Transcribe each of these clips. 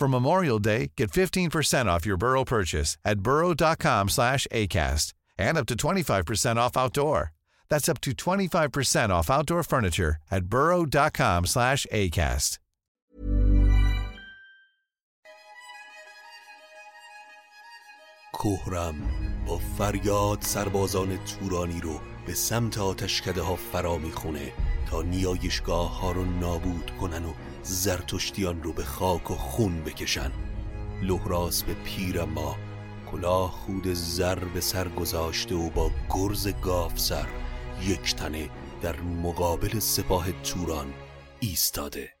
For Memorial Day, get 15% off your Burrow purchase at burrow.com slash ACAST and up to 25% off outdoor. That's up to 25% off outdoor furniture at burrow.com slash ACAST. کوهرم با فریاد سربازان تورانی رو به سمت آتشکده ها فرا میخونه تا نیایشگاه ها رو نابود کنن و زرتشتیان رو به خاک و خون بکشن. لحراس به پیر ما کلاه خود زر به سر گذاشته و با گرز گاف سر یک تنه در مقابل سپاه توران ایستاده.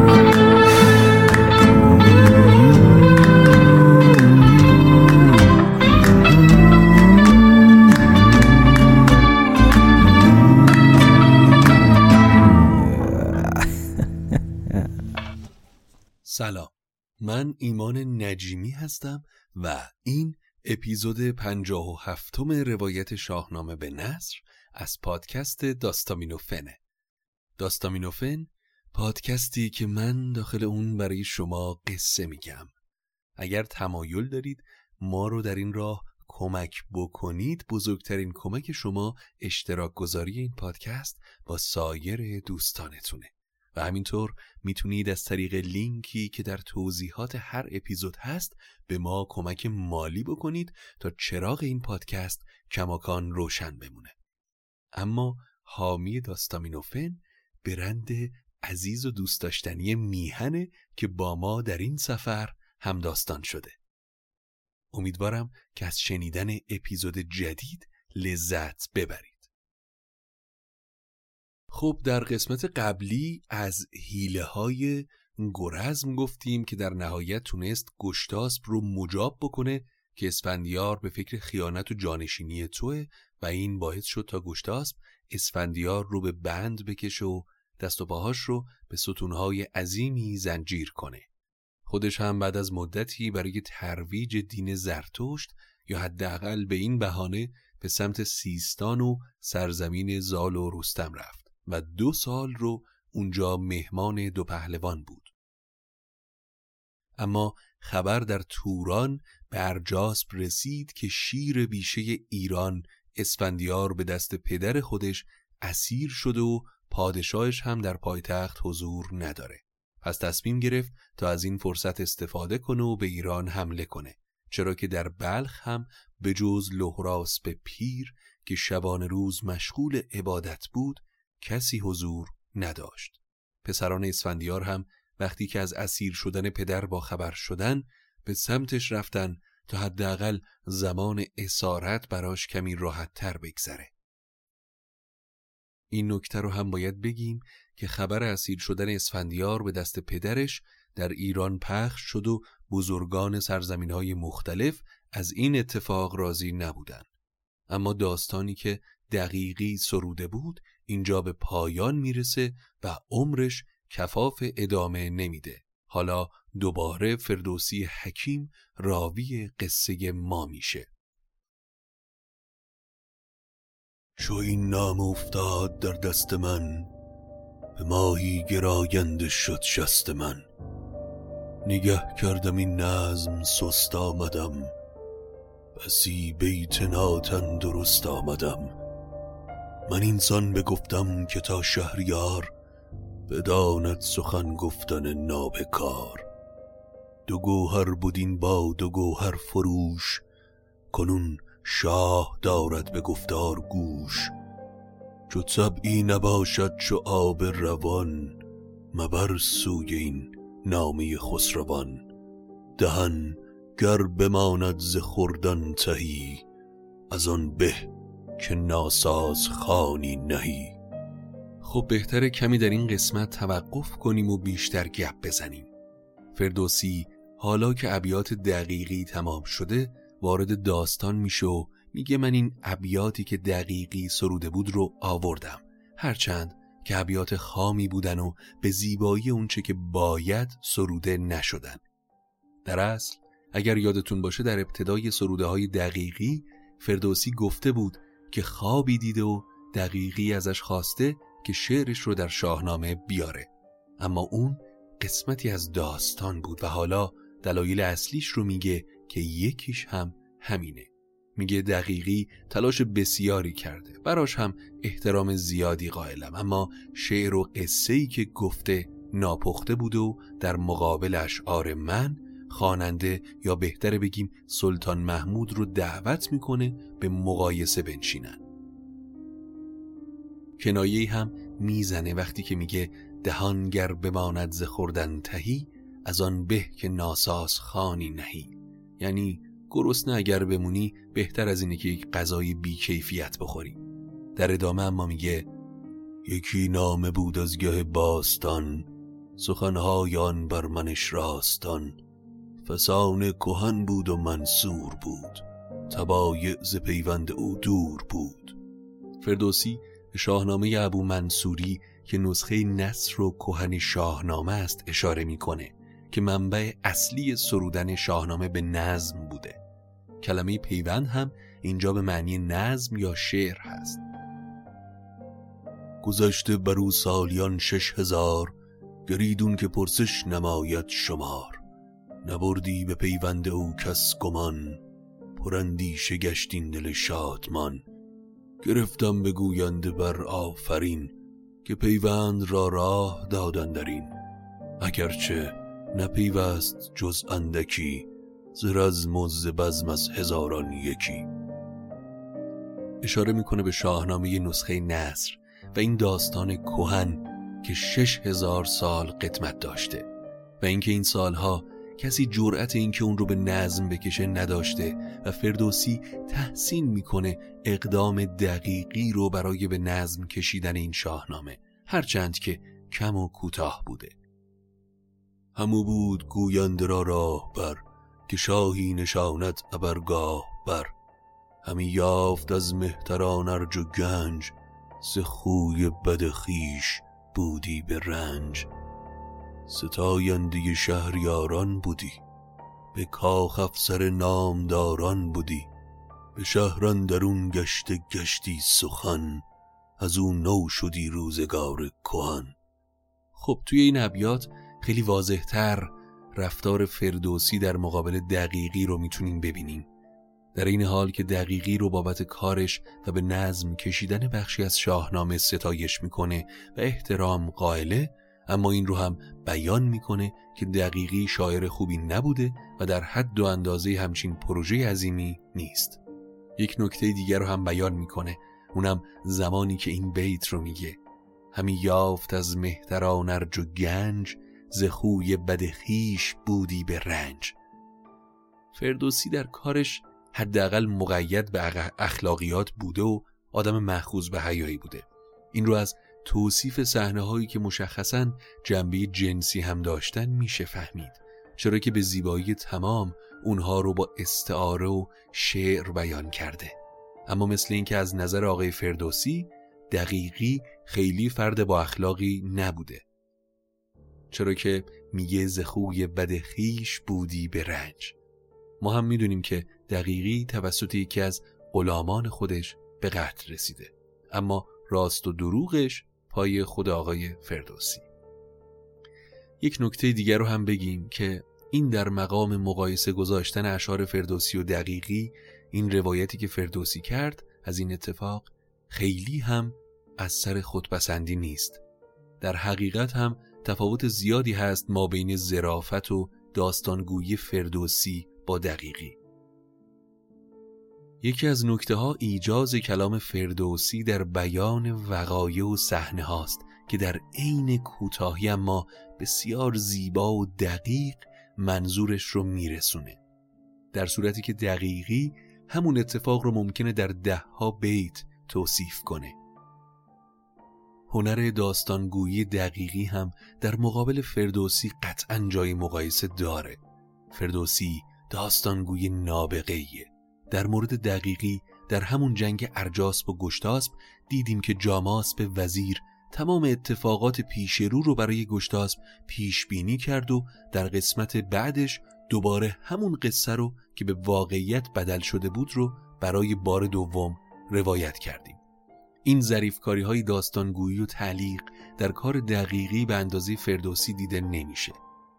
سلام. من ایمان نجیمی هستم و این اپیزود پنجاه و هفتم روایت شاهنامه به نصر از پادکست داستامینوفنه. داستامینوفن پادکستی که من داخل اون برای شما قصه میگم. اگر تمایل دارید ما رو در این راه کمک بکنید بزرگترین کمک شما اشتراک گذاری این پادکست با سایر دوستانتونه. و همینطور می‌تونید از طریق لینکی که در توضیحات هر اپیزود هست به ما کمک مالی بکنید تا چراغ این پادکست کماکان روشن بمونه. اما حامی داستامینوفن برند عزیز و دوست داشتنی میهنه که با ما در این سفر هم داستان شده. امیدوارم که از شنیدن اپیزود جدید لذت ببرید. خب در قسمت قبلی از حیله های گرزم گفتیم که در نهایت تونست گشتاسب رو مجاب بکنه که اسفندیار به فکر خیانت و جانشینی توه و این باعث شد تا گشتاسب اسفندیار رو به بند بکشه و دست و پاهاش رو به ستونهای عظیمی زنجیر کنه. خودش هم بعد از مدتی برای ترویج دین زرتشت یا حداقل به این بهانه به سمت سیستان و سرزمین زال و رستم رفت. و دو سال رو اونجا مهمان دو پهلوان بود. اما خبر در توران به ارجاسب رسید که شیر بیشه ایران اسفندیار به دست پدر خودش اسیر شده و پادشاهش هم در پایتخت حضور نداره. پس تصمیم گرفت تا از این فرصت استفاده کنه و به ایران حمله کنه چرا که در بلخ هم به جز لحراس به پیر که شبان روز مشغول عبادت بود کسی حضور نداشت پسران اسفندیار هم وقتی که از اسیر شدن پدر با خبر شدن به سمتش رفتن تا حداقل زمان اسارت براش کمی راحت تر بگذره این نکته رو هم باید بگیم که خبر اسیر شدن اسفندیار به دست پدرش در ایران پخش شد و بزرگان سرزمین های مختلف از این اتفاق راضی نبودند. اما داستانی که دقیقی سروده بود اینجا به پایان می‌رسه و عمرش کفاف ادامه نمیده. حالا دوباره فردوسی حکیم راوی قصه ما میشه. چو این نام افتاد در دست من به ماهی گراینده شد شست من نگه کردم این نظم سست آمدم بسی بیت ناتن درست آمدم من اینسان بگفتم که تا شهریار بداند سخن گفتن نابکار. دو گوهر بودین با دو گوهر فروش کنون شاه دارد به گفتار گوش. چو طبعی نباشد چو آب روان مبر سوی این نامی خسروان. دهن گر بماند ز خوردن تهی از آن به که ناساز خانی نهی. خب بهتره کمی در این قسمت توقف کنیم و بیشتر گپ بزنیم. فردوسی حالا که ابیات دقیقی تمام شده وارد داستان میشه و میگه من این ابیاتی که دقیقی سروده بود رو آوردم. هرچند که ابیات خامی بودن و به زیبایی اونچه که باید سروده نشدن. در اصل اگر یادتون باشه در ابتدای سروده های دقیقی فردوسی گفته بود که خوابی دیده و دقیقی ازش خواسته که شعرش رو در شاهنامه بیاره. اما اون قسمتی از داستان بود و حالا دلایل اصلیش رو میگه که یکیش هم همینه. میگه دقیقی تلاش بسیاری کرده. براش هم احترام زیادی قائلم. اما شعر و قصه ای که گفته ناپخته بود و در مقابل اشعار من خواننده یا بهتره بگیم سلطان محمود رو دعوت می‌کنه به مقایسه بنشینن. کنایه هم می‌زنه وقتی که میگه دهانگر بماند ز خوردن تهی از آن به که ناساس خانی نهی. یعنی گرسنه اگر بمونی بهتر از اینه که یک غذای بیکیفیت بخوری. در ادامه اما میگه یکی نامه بود از گه باستان سخنهای آن بر منش راستان. فسان کهن بود و منصور بود. تبایع ز پیوند او دور بود. فردوسی به شاهنامه ابو منصوری که نسخه نصر و کهن شاهنامه است اشاره می‌کنه که منبع اصلی سرودن شاهنامه به نظم بوده. کلمه پیوند هم اینجا به معنی نظم یا شعر هست. گذشته بر او سالیان شش هزار گریدون که پرسش نماید شمار. نبردی به پیوند او کس گمان پرندی شگشتین دل شادمان. گرفتم به گوینده بر آفرین که پیوند را راه دادن در این اگرچه نپیوست جز اندکی ز رزم و ز بزم از هزاران یکی. اشاره می‌کنه به شاهنامه نسخه نصر و این داستان کوهن که شش هزار سال قدمت داشته و اینکه این سالها کسی جرأت اینکه اون رو به نظم بکشه نداشته و فردوسی تحسین می‌کنه اقدام دقیقی رو برای به نظم کشیدن این شاهنامه هرچند که کم و کوتاه بوده. همو بود گوینده را راه بر که شاهی نشاند ابرگاه بر. همی یافت از مهتران ارج و گنج ز خوی بد خیش بودی به رنج. ستاینده شهریاران بودی. به کاخ افسر نامداران بودی. به شهران درون گشته گشتی سخن. از او نو شدی روزگار کهن. خب توی این ابیات خیلی واضحتر رفتار فردوسی در مقابل دقیقی رو می‌تونیم ببینیم. در این حال که دقیقی رو بابت کارش و به نظم کشیدن بخشی از شاهنامه ستایش می‌کنه و احترام قائله اما این رو هم بیان می‌کنه که دقیقی شاعر خوبی نبوده و در حد و اندازه همچین پروژه عظیمی نیست. یک نکته دیگر رو هم بیان می‌کنه. اونم زمانی که این بیت رو میگه. همی یافت از مهتران ارج و گنج ز خوی بدخیش بودی به رنج. فردوسی در کارش حداقل مقید به اخلاقیات بوده و آدم محخوز به حیایی بوده. این رو از توصیف صحنه هایی که مشخصا جنبه جنسی هم داشتن میشه فهمید. چرا که به زیبایی تمام اونها رو با استعاره و شعر بیان کرده. اما مثل اینکه از نظر آقای فردوسی دقیقی خیلی فرد با اخلاقی نبوده. چرا که میگه زخوی بد خیش بودی به رنج. ما هم می‌دونیم که دقیقی توسط یکی از غلامان خودش به قتل رسیده. اما راست و دروغش پای خود آقای فردوسی. یک نکته دیگر رو هم بگیم که این در مقام مقایسه گذاشتن اشعار فردوسی و دقیقی این روایتی که فردوسی کرد از این اتفاق خیلی هم از سر خودپسندی نیست. در حقیقت هم تفاوت زیادی هست ما بین زرافت و داستانگویی فردوسی با دقیقی. یکی از نکته ها ایجاز کلام فردوسی در بیان وقایع و صحنه هاست که در عین کوتاهی اما بسیار زیبا و دقیق منظورش رو میرسونه. در صورتی که دقیقی همون اتفاق رو ممکنه در ده ها بیت توصیف کنه. هنر داستانگویی دقیقی هم در مقابل فردوسی قطعا جای مقایسه داره. فردوسی داستانگوی نابغهیه در مورد دقیقی در همون جنگ ارجاسب و گشتاسب دیدیم که جاماسب وزیر تمام اتفاقات پیشرو رو برای گشتاسب پیش بینی کرد و در قسمت بعدش دوباره همون قصه رو که به واقعیت بدل شده بود رو برای بار دوم روایت کردیم. این ظریفکاری های داستانگویی و تعلیق در کار دقیقی به اندازه فردوسی دیده نمیشه.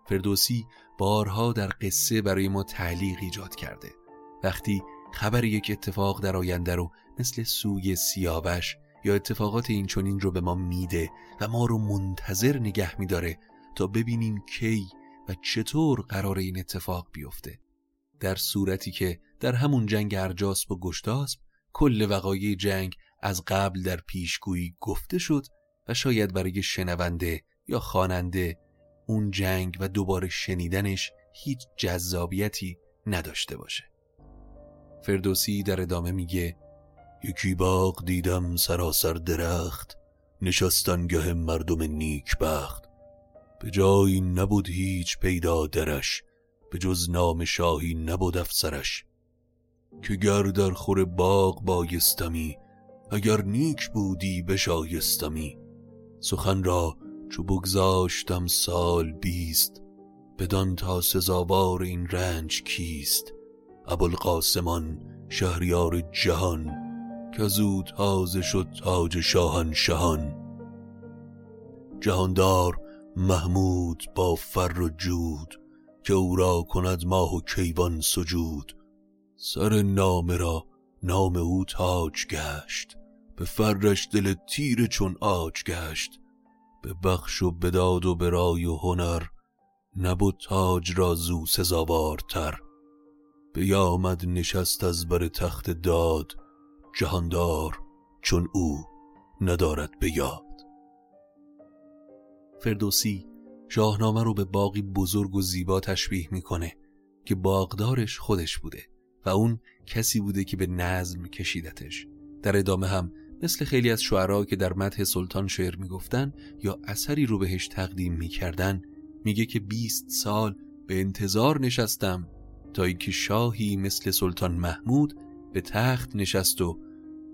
فردوسی بارها در قصه برای ما تعلیق ایجاد کرده. وقتی خبر یک اتفاق در آینده رو مثل سوی سیاوش یا اتفاقات این چونین رو به ما میده و ما رو منتظر نگه میداره تا ببینیم کی و چطور قرار این اتفاق بیفته. در صورتی که در همون جنگ ارجاسب و گشتاسب کل وقایع جنگ از قبل در پیشگویی گفته شد و شاید برای شنونده یا خواننده اون جنگ و دوباره شنیدنش هیچ جذابیتی نداشته باشه. فردوسی در ادامه میگه یکی باغ دیدم سراسر درخت نشستنگه مردم نیک بخت. به جایی نبود هیچ پیدا درش به جز نام شاهی نبود افسرش. که گر در خور باغ بایستمی اگر نیک بودی بشایستمی. سخن را چو بگذاشتم سال بیست بدان تا سزاوار این رنج کیست؟ ابوالقاسمان شهریار جهان که زود تازه شد تاج شاهن شهان جهاندار محمود با فر و جود که او را کند ماه و کیوان سجود. سر نام را نام او تاج گشت به فرش دل تیر چون آج گشت. به بخش و بداد و برای و هنر نبود تاج را زو سزاوارتر. بیامد نشست از بر تخت داد جهاندار چون او ندارد به یاد. فردوسی شاهنامه رو به باقی بزرگ و زیبا تشبیه می‌کنه که باغدارش خودش بوده و اون کسی بوده که به نظم کشیدتش. در ادامه هم مثل خیلی از شعرها که در مدح سلطان شعر می‌گفتن یا اثری رو بهش تقدیم می‌کردن میگه که بیست سال به انتظار نشستم تا اینکه شاهی مثل سلطان محمود به تخت نشست و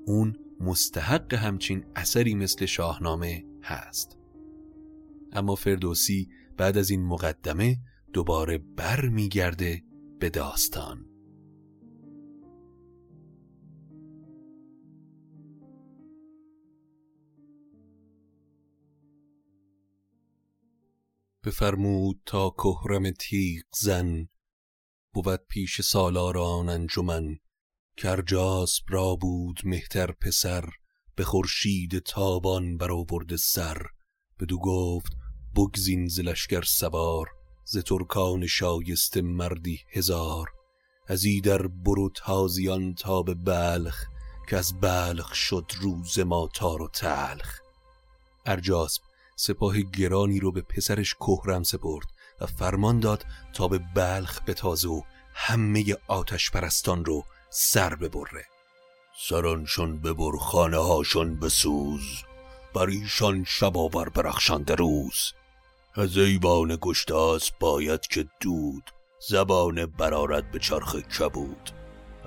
اون مستحق همچین اثری مثل شاهنامه هست. اما فردوسی بعد از این مقدمه دوباره بر میگرده به داستان. بفرمود تا کهرم تیغ زن بود پیش سالاران انجمن. کرجاسب را بود مهتر پسر به خورشید تابان برآورده سر. بدو گفت بگزین ز لشکر سوار ز ترکان شایسته مردی هزار. از در برو تازیان تا به بلخ که از بلخ شد روز ما تار و تلخ. ارجاسب سپاه گرانی رو به پسرش کهرم سپرد. و فرمان داد تا به بلخ بتازه و همه آتش پرستان رو سر ببره. سرانشان ببر خانه هاشان بسوز. بر ایشان شباور برخشنده روز. از ایوان گشتاس باید که دود زبان برارد به چرخ کبود.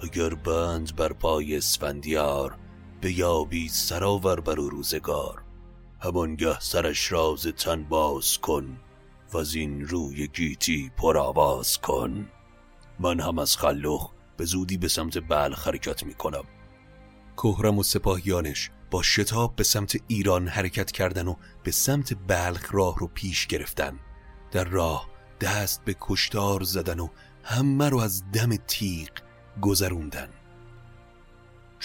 اگر بند بر پای اسفندیار به یابی سراور بر روزگار. همانگه سرش راز تن باز کن. و از این روی گیتی پرآواز کن. من هم از خلوخ به زودی به سمت بلخ حرکت می کنم کهرم و سپاهیانش با شتاب به سمت ایران حرکت کردن و به سمت بلخ راه رو پیش گرفتن. در راه دست به کشتار زدن و همه رو از دم تیغ گذروندن.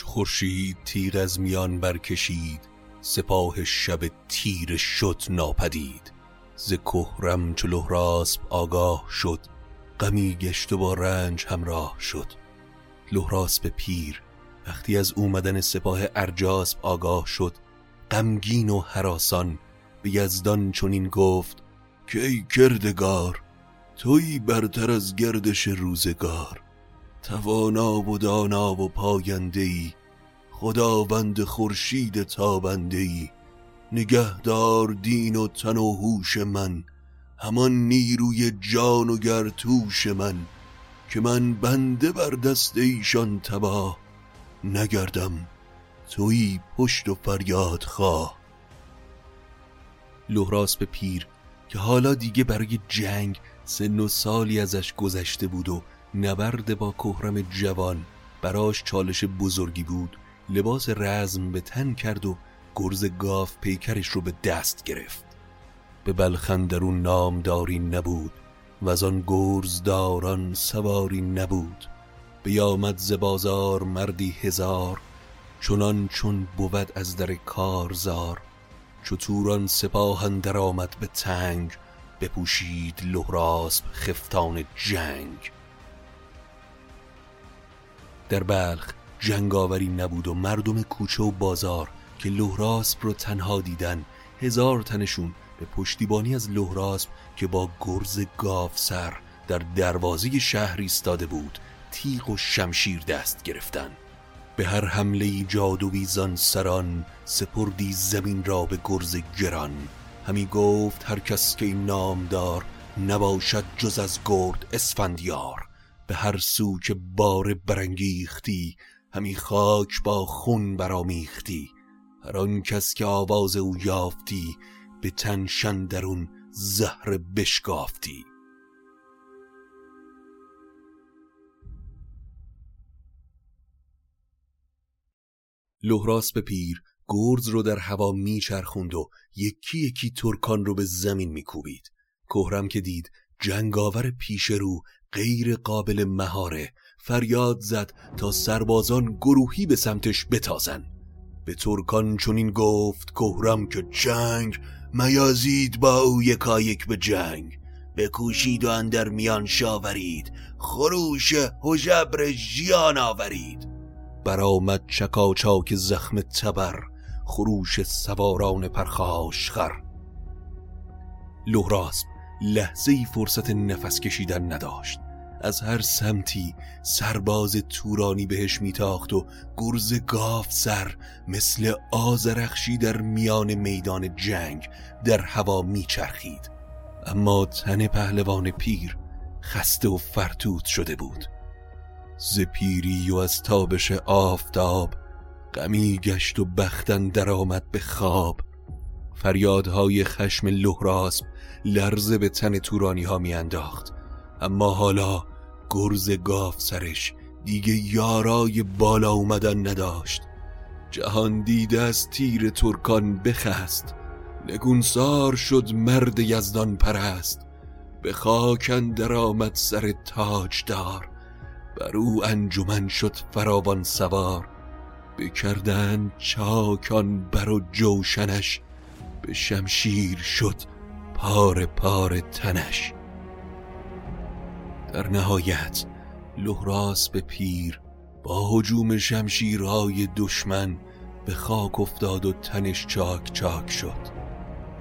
خورشید تیغ از میان برکشید سپاه شب تیر شد ناپدید. ز کهرم چو لهراسب آگاه شد غمی گشت و با رنج همراه شد. لهراسب پیر وقتی از اومدن سپاه ارجاسب آگاه شد غمگین و حراسان به یزدان چنین گفت که ای کردگار توی برتر از گردش روزگار توانا و دانا و پاینده ای خداوند خورشید تابنده ای نگهدار دین و تن و هوش من. همان نیروی جان و گرتوش من که من بنده بر دست ایشان تباه نگردم. توی پشت و فریاد خواه. لحراس به پیر که حالا دیگه برای جنگ سن و سالی ازش گذشته بود و نبرد با کهرم جوان براش چالش بزرگی بود لباس رزم به تن کرد و گرز گاف پیکرش رو به دست گرفت. به بلخندرون نامداری نبود و از آن گرز داران سواری نبود. بیامد ز بازار مردی هزار چنان چون بود از در کارزار چو توران سپاه اندر آمد به تنگ بپوشید لهراسب خفتان جنگ. در بلخ جنگاوری نبود و مردم کوچه و بازار که لهراسب رو تنها دیدن هزار تنشون به پشتیبانی از لهراسب که با گرز گاف سر در دروازه شهر ایستاده بود تیغ و شمشیر دست گرفتن. به هر حمله جادوی زان سران سپردی زمین را به گرز گران. همی گفت هر کس که این نامدار نباشد جز از گرد اسفندیار. به هر سو که بار برانگیختی همی خاک با خون برامیختی هر آن کس که آواز او یافتی به تن درون زهر بشکافتی. لحراس به پیر گرز رو در هوا میچرخوند و یکی یکی ترکان رو به زمین میکوبید. کهرم که دید جنگاور پیش رو غیر قابل مهاره فریاد زد تا سربازان گروهی به سمتش بتازن به ترکان چنین گفت کهرم که جنگ میازید با او یکایک به جنگ. بکوشید و اندر میان شاورید خروش حجبر جیان آورید. برآمد چکاچاک زخم تبر خروش سواران پرخاش خر. لهراسب لحظه ای فرصت نفس کشیدن نداشت. از هر سمتی سرباز تورانی بهش میتاخت و گرز گاف سر مثل آزرخشی در میان میدان جنگ در هوا میچرخید. اما تن پهلوان پیر خسته و فرتوت شده بود. ز پیری و از تابش آفتاب غمی گشت و بختن درآمد به خواب. فریادهای خشم لهراسب لرزه به تن تورانی ها میانداخت. اما حالا گرز گاف سرش دیگه یارای بالا اومدن نداشت. جهان دیده از تیر ترکان بخست. نگونسار شد مرد یزدان پرست. به خاکن در آمد سر تاجدار. بر او انجمن شد فراوان سوار. بکردن چاکان بر و جوشنش. به شمشیر شد پار پار تنش. در نهایت لحراس به پیر با حجوم شمشیرهای دشمن به خاک افتاد و تنش چاک چاک شد.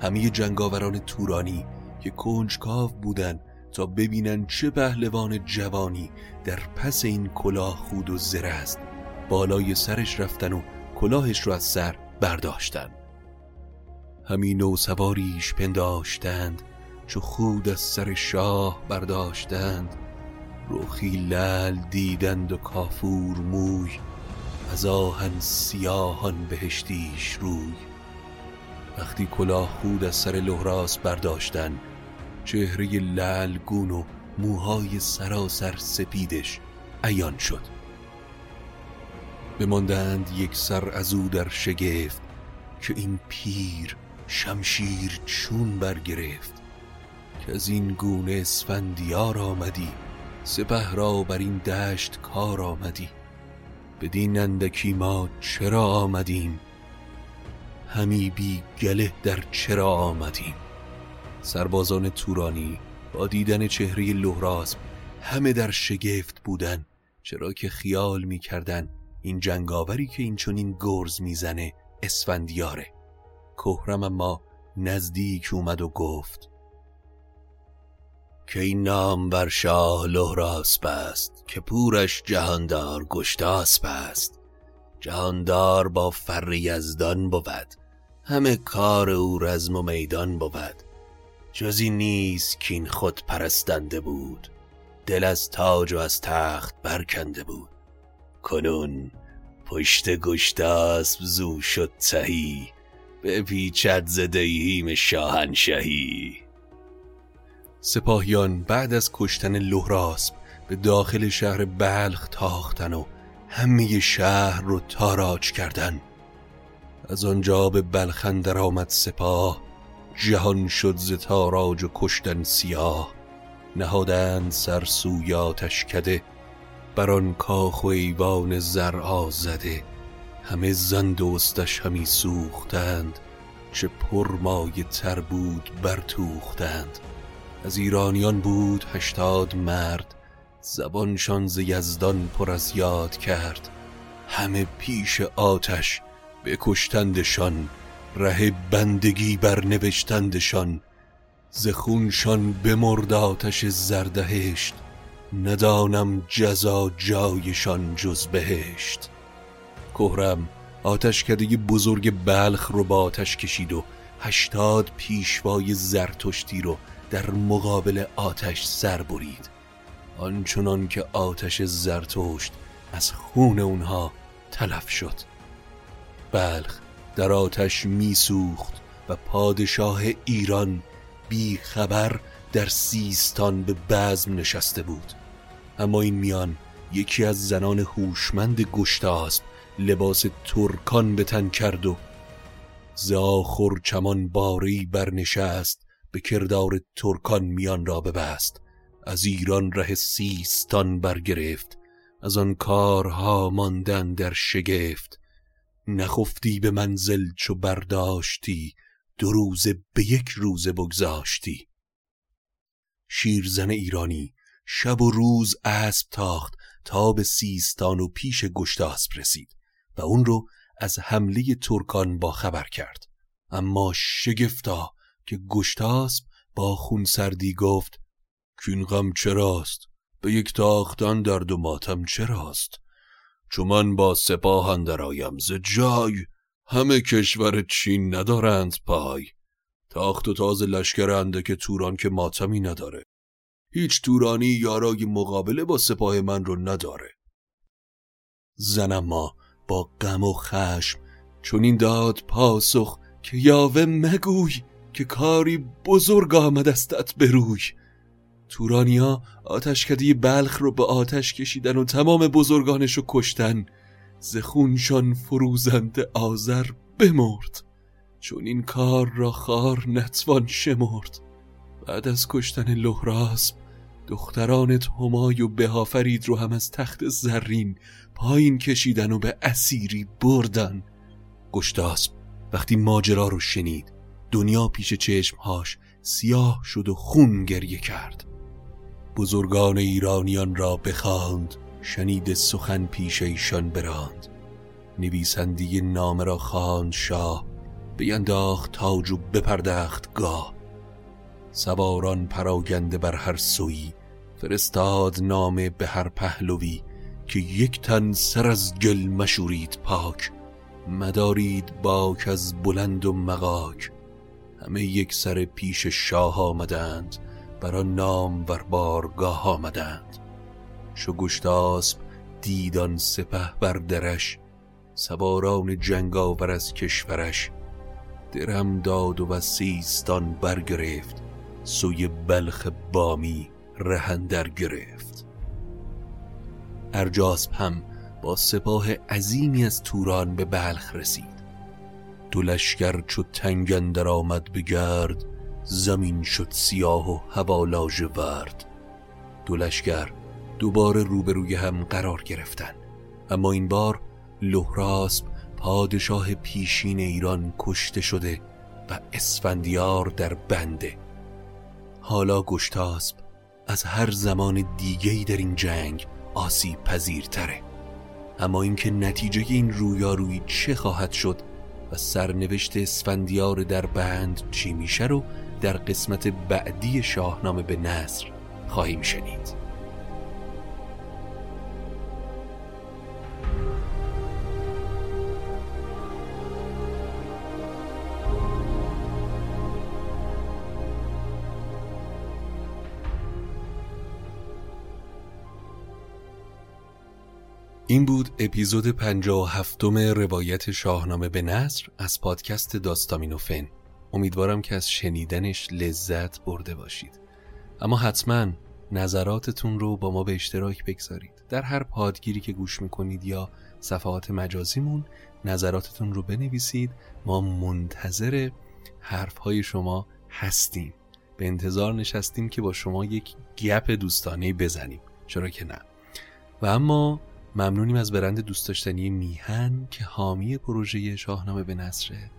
همه جنگاوران تورانی که کنجکاو بودن تا ببینن چه پهلوان جوانی در پس این کلاه خود و زره است. بالای سرش رفتن و کلاهش رو از سر برداشتن. همین و سواریش پنداشتند چو خود از سر شاه برداشتند. روخی لل دیدند و کافور موی از آهن سیاهان بهشتیش روی. وقتی کلاه خود از سر لحراس برداشتن چهره للگون و موهای سراسر سپیدش عیان شد. بماندند یک سر از او در شگفت که این پیر شمشیر چون برگرفت. که از این گونه اسفندیار آمدی سپه را بر این دشت کار آمدی. بدین اندکی ما چرا آمدیم؟ همی بی گله در چرا آمدیم؟ سربازان تورانی با دیدن چهره لحراسب همه در شگفت بودن چرا که خیال می‌کردن این جنگاوری که این چونین گرز می‌زنه اسفندیاره. کهرم اما نزدیک اومد و گفت که این نام بر شاه لهراسب است که پورش جهاندار گشتاسب است جهاندار با فر یزدان بود همه کار او رزم و میدان بود. جزی نیست که این خود پرستنده بود دل از تاج و از تخت برکنده بود. کنون پشت گشتاسب زو شد تهی به پیچت زدهیم شاهنشهی. سپاهیان بعد از کشتن لهراسب به داخل شهر بلخ تاختن و همه شهر رو تاراج کردن. از آنجا به بلخندر آمد سپاه جهان شد ز تاراج و کشتن سیاه. نهادند سر سوی آتشکده بر آن کاخ و ایوان زر آزده. همه زن دوستش همی سوختند چه پرمایه تر بود برتوختند. از ایرانیان بود هشتاد مرد زبانشان ز یزدان پر از یاد کرد. همه پیش آتش بکشتندشان ره بندگی برنوشتندشان. ز خونشان بمرد آتش زردهشت ندانم جزا جایشان جز بهشت. کهرم آتشکده بزرگ بلخ رو با آتش کشید و هشتاد پیشوای زرتشتی رو در مقابل آتش سر برید. آنچنان که آتش زرتشت از خون اونها تلف شد. بلخ در آتش میسوخت و پادشاه ایران بی خبر در سیستان به بزم نشسته بود. اما این میان یکی از زنان هوشمند گشتاسب لباس ترکان به تن کرد و زاخر چمان باری برنشست به کردار ترکان میان را ببست. از ایران ره سیستان برگرفت. از آن کارها ماندن در شگفت. نخفتی به منزل چو برداشتی. دو روزه به یک روزه بگذاشتی. شیرزن ایرانی شب و روز اسب تاخت تا به سیستان و پیش گشتاسب رسید و اون رو از حمله ترکان با خبر کرد. اما شگفتا که گشتاسب با خونسردی گفت کین غم چراست؟ به یک تاختن درد و ماتم چراست؟ چون من با سپاه اندر ز جای همه کشور چین ندارند پای. تاخت و تاز لشکر که توران که ماتمی نداره. هیچ تورانی یارای مقابله با سپاه من رو نداره. زنم ما با غم و خشم چون این داد پاسخ که یاوه مگوی. که کاری بزرگ آمد استت بروی تورانیا آتشکده بلخ رو به آتش کشیدن و تمام بزرگانش رو کشتن. زخونشان فروزند آذر بمرد. چون این کار را خار نتوان شمرد. بعد از کشتن لحراسب دختران همای و بهافرید رو هم از تخت زرین پایین کشیدن و به اسیری بردن. گشتاسب وقتی ماجرا رو شنید دنیا پیش چشمهاش سیاه شد و خون گریه کرد. بزرگان ایرانیان را بخواند شنید سخن پیش ایشان براند. نویسندی نامه را خواند شاه بینداخت تاج و بپردخت گاه. سواران پراگنده بر هر سوی فرستاد نامه به هر پهلوی که یک تن سر از گل مشورید پاک. مدارید باک از بلند و مقاک همه یک سر پیش شاه آمدند برا نام بر بارگاه آمدند. شو گشتاسب دیدان سپه بر درش سواران جنگاور از کشورش. درم داد و سیستان برگرفت سوی بلخ بامی رهندر گرفت. ارجاسب هم با سپاه عظیمی از توران به بلخ رسید. دو لشکر چو تنگندر آمد به گرد زمین شد سیاه و هوا ورد. دو لشکر دوباره روبروی هم قرار گرفتن اما این بار لهراسب پادشاه پیشین ایران کشته شده و اسفندیار در بنده. حالا گشتاسب از هر زمان دیگهی در این جنگ آسیب پذیرتره. اما اینکه نتیجه این رویارویی چه خواهد شد سرنوشت اسفندیار در بند چی میشه رو در قسمت بعدی شاهنامه به نصر خواهیم شنید. اپیزود 57 روایت شاهنامه به نصر از پادکست داستامینوفن. امیدوارم که از شنیدنش لذت برده باشید. اما حتما نظراتتون رو با ما به اشتراک بگذارید. در هر پادگیری که گوش می‌کنید یا صفحات مجازیمون نظراتتون رو بنویسید. ما منتظر حرفهای شما هستیم. به انتظار نشستیم که با شما یک گپ دوستانه بزنیم. چرا که نه. و اما ممنونیم از برند دوست داشتنی میهن که حامی پروژه شاهنامه به نصره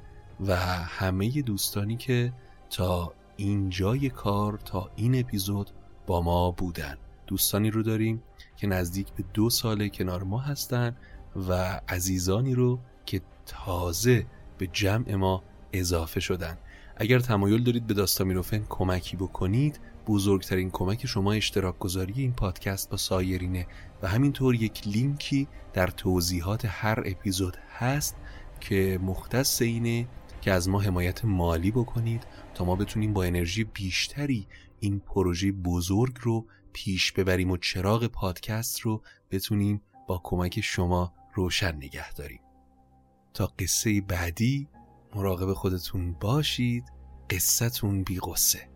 و همه دوستانی که تا اینجای کار تا این اپیزود با ما بودن. دوستانی رو داریم که نزدیک به دو ساله کنار ما هستن و عزیزانی رو که تازه به جمع ما اضافه شدن. اگر تمایل دارید به داستامیروفن کمکی بکنید بزرگترین کمک شما اشتراک گذاری این پادکست با سایرینه و همینطور یک لینکی در توضیحات هر اپیزود هست که مختص اینه که از ما حمایت مالی بکنید تا ما بتونیم با انرژی بیشتری این پروژه بزرگ رو پیش ببریم و چراغ پادکست رو بتونیم با کمک شما روشن نگه داریم. تا قصه بعدی مراقب خودتون باشید. قصتون بی قصه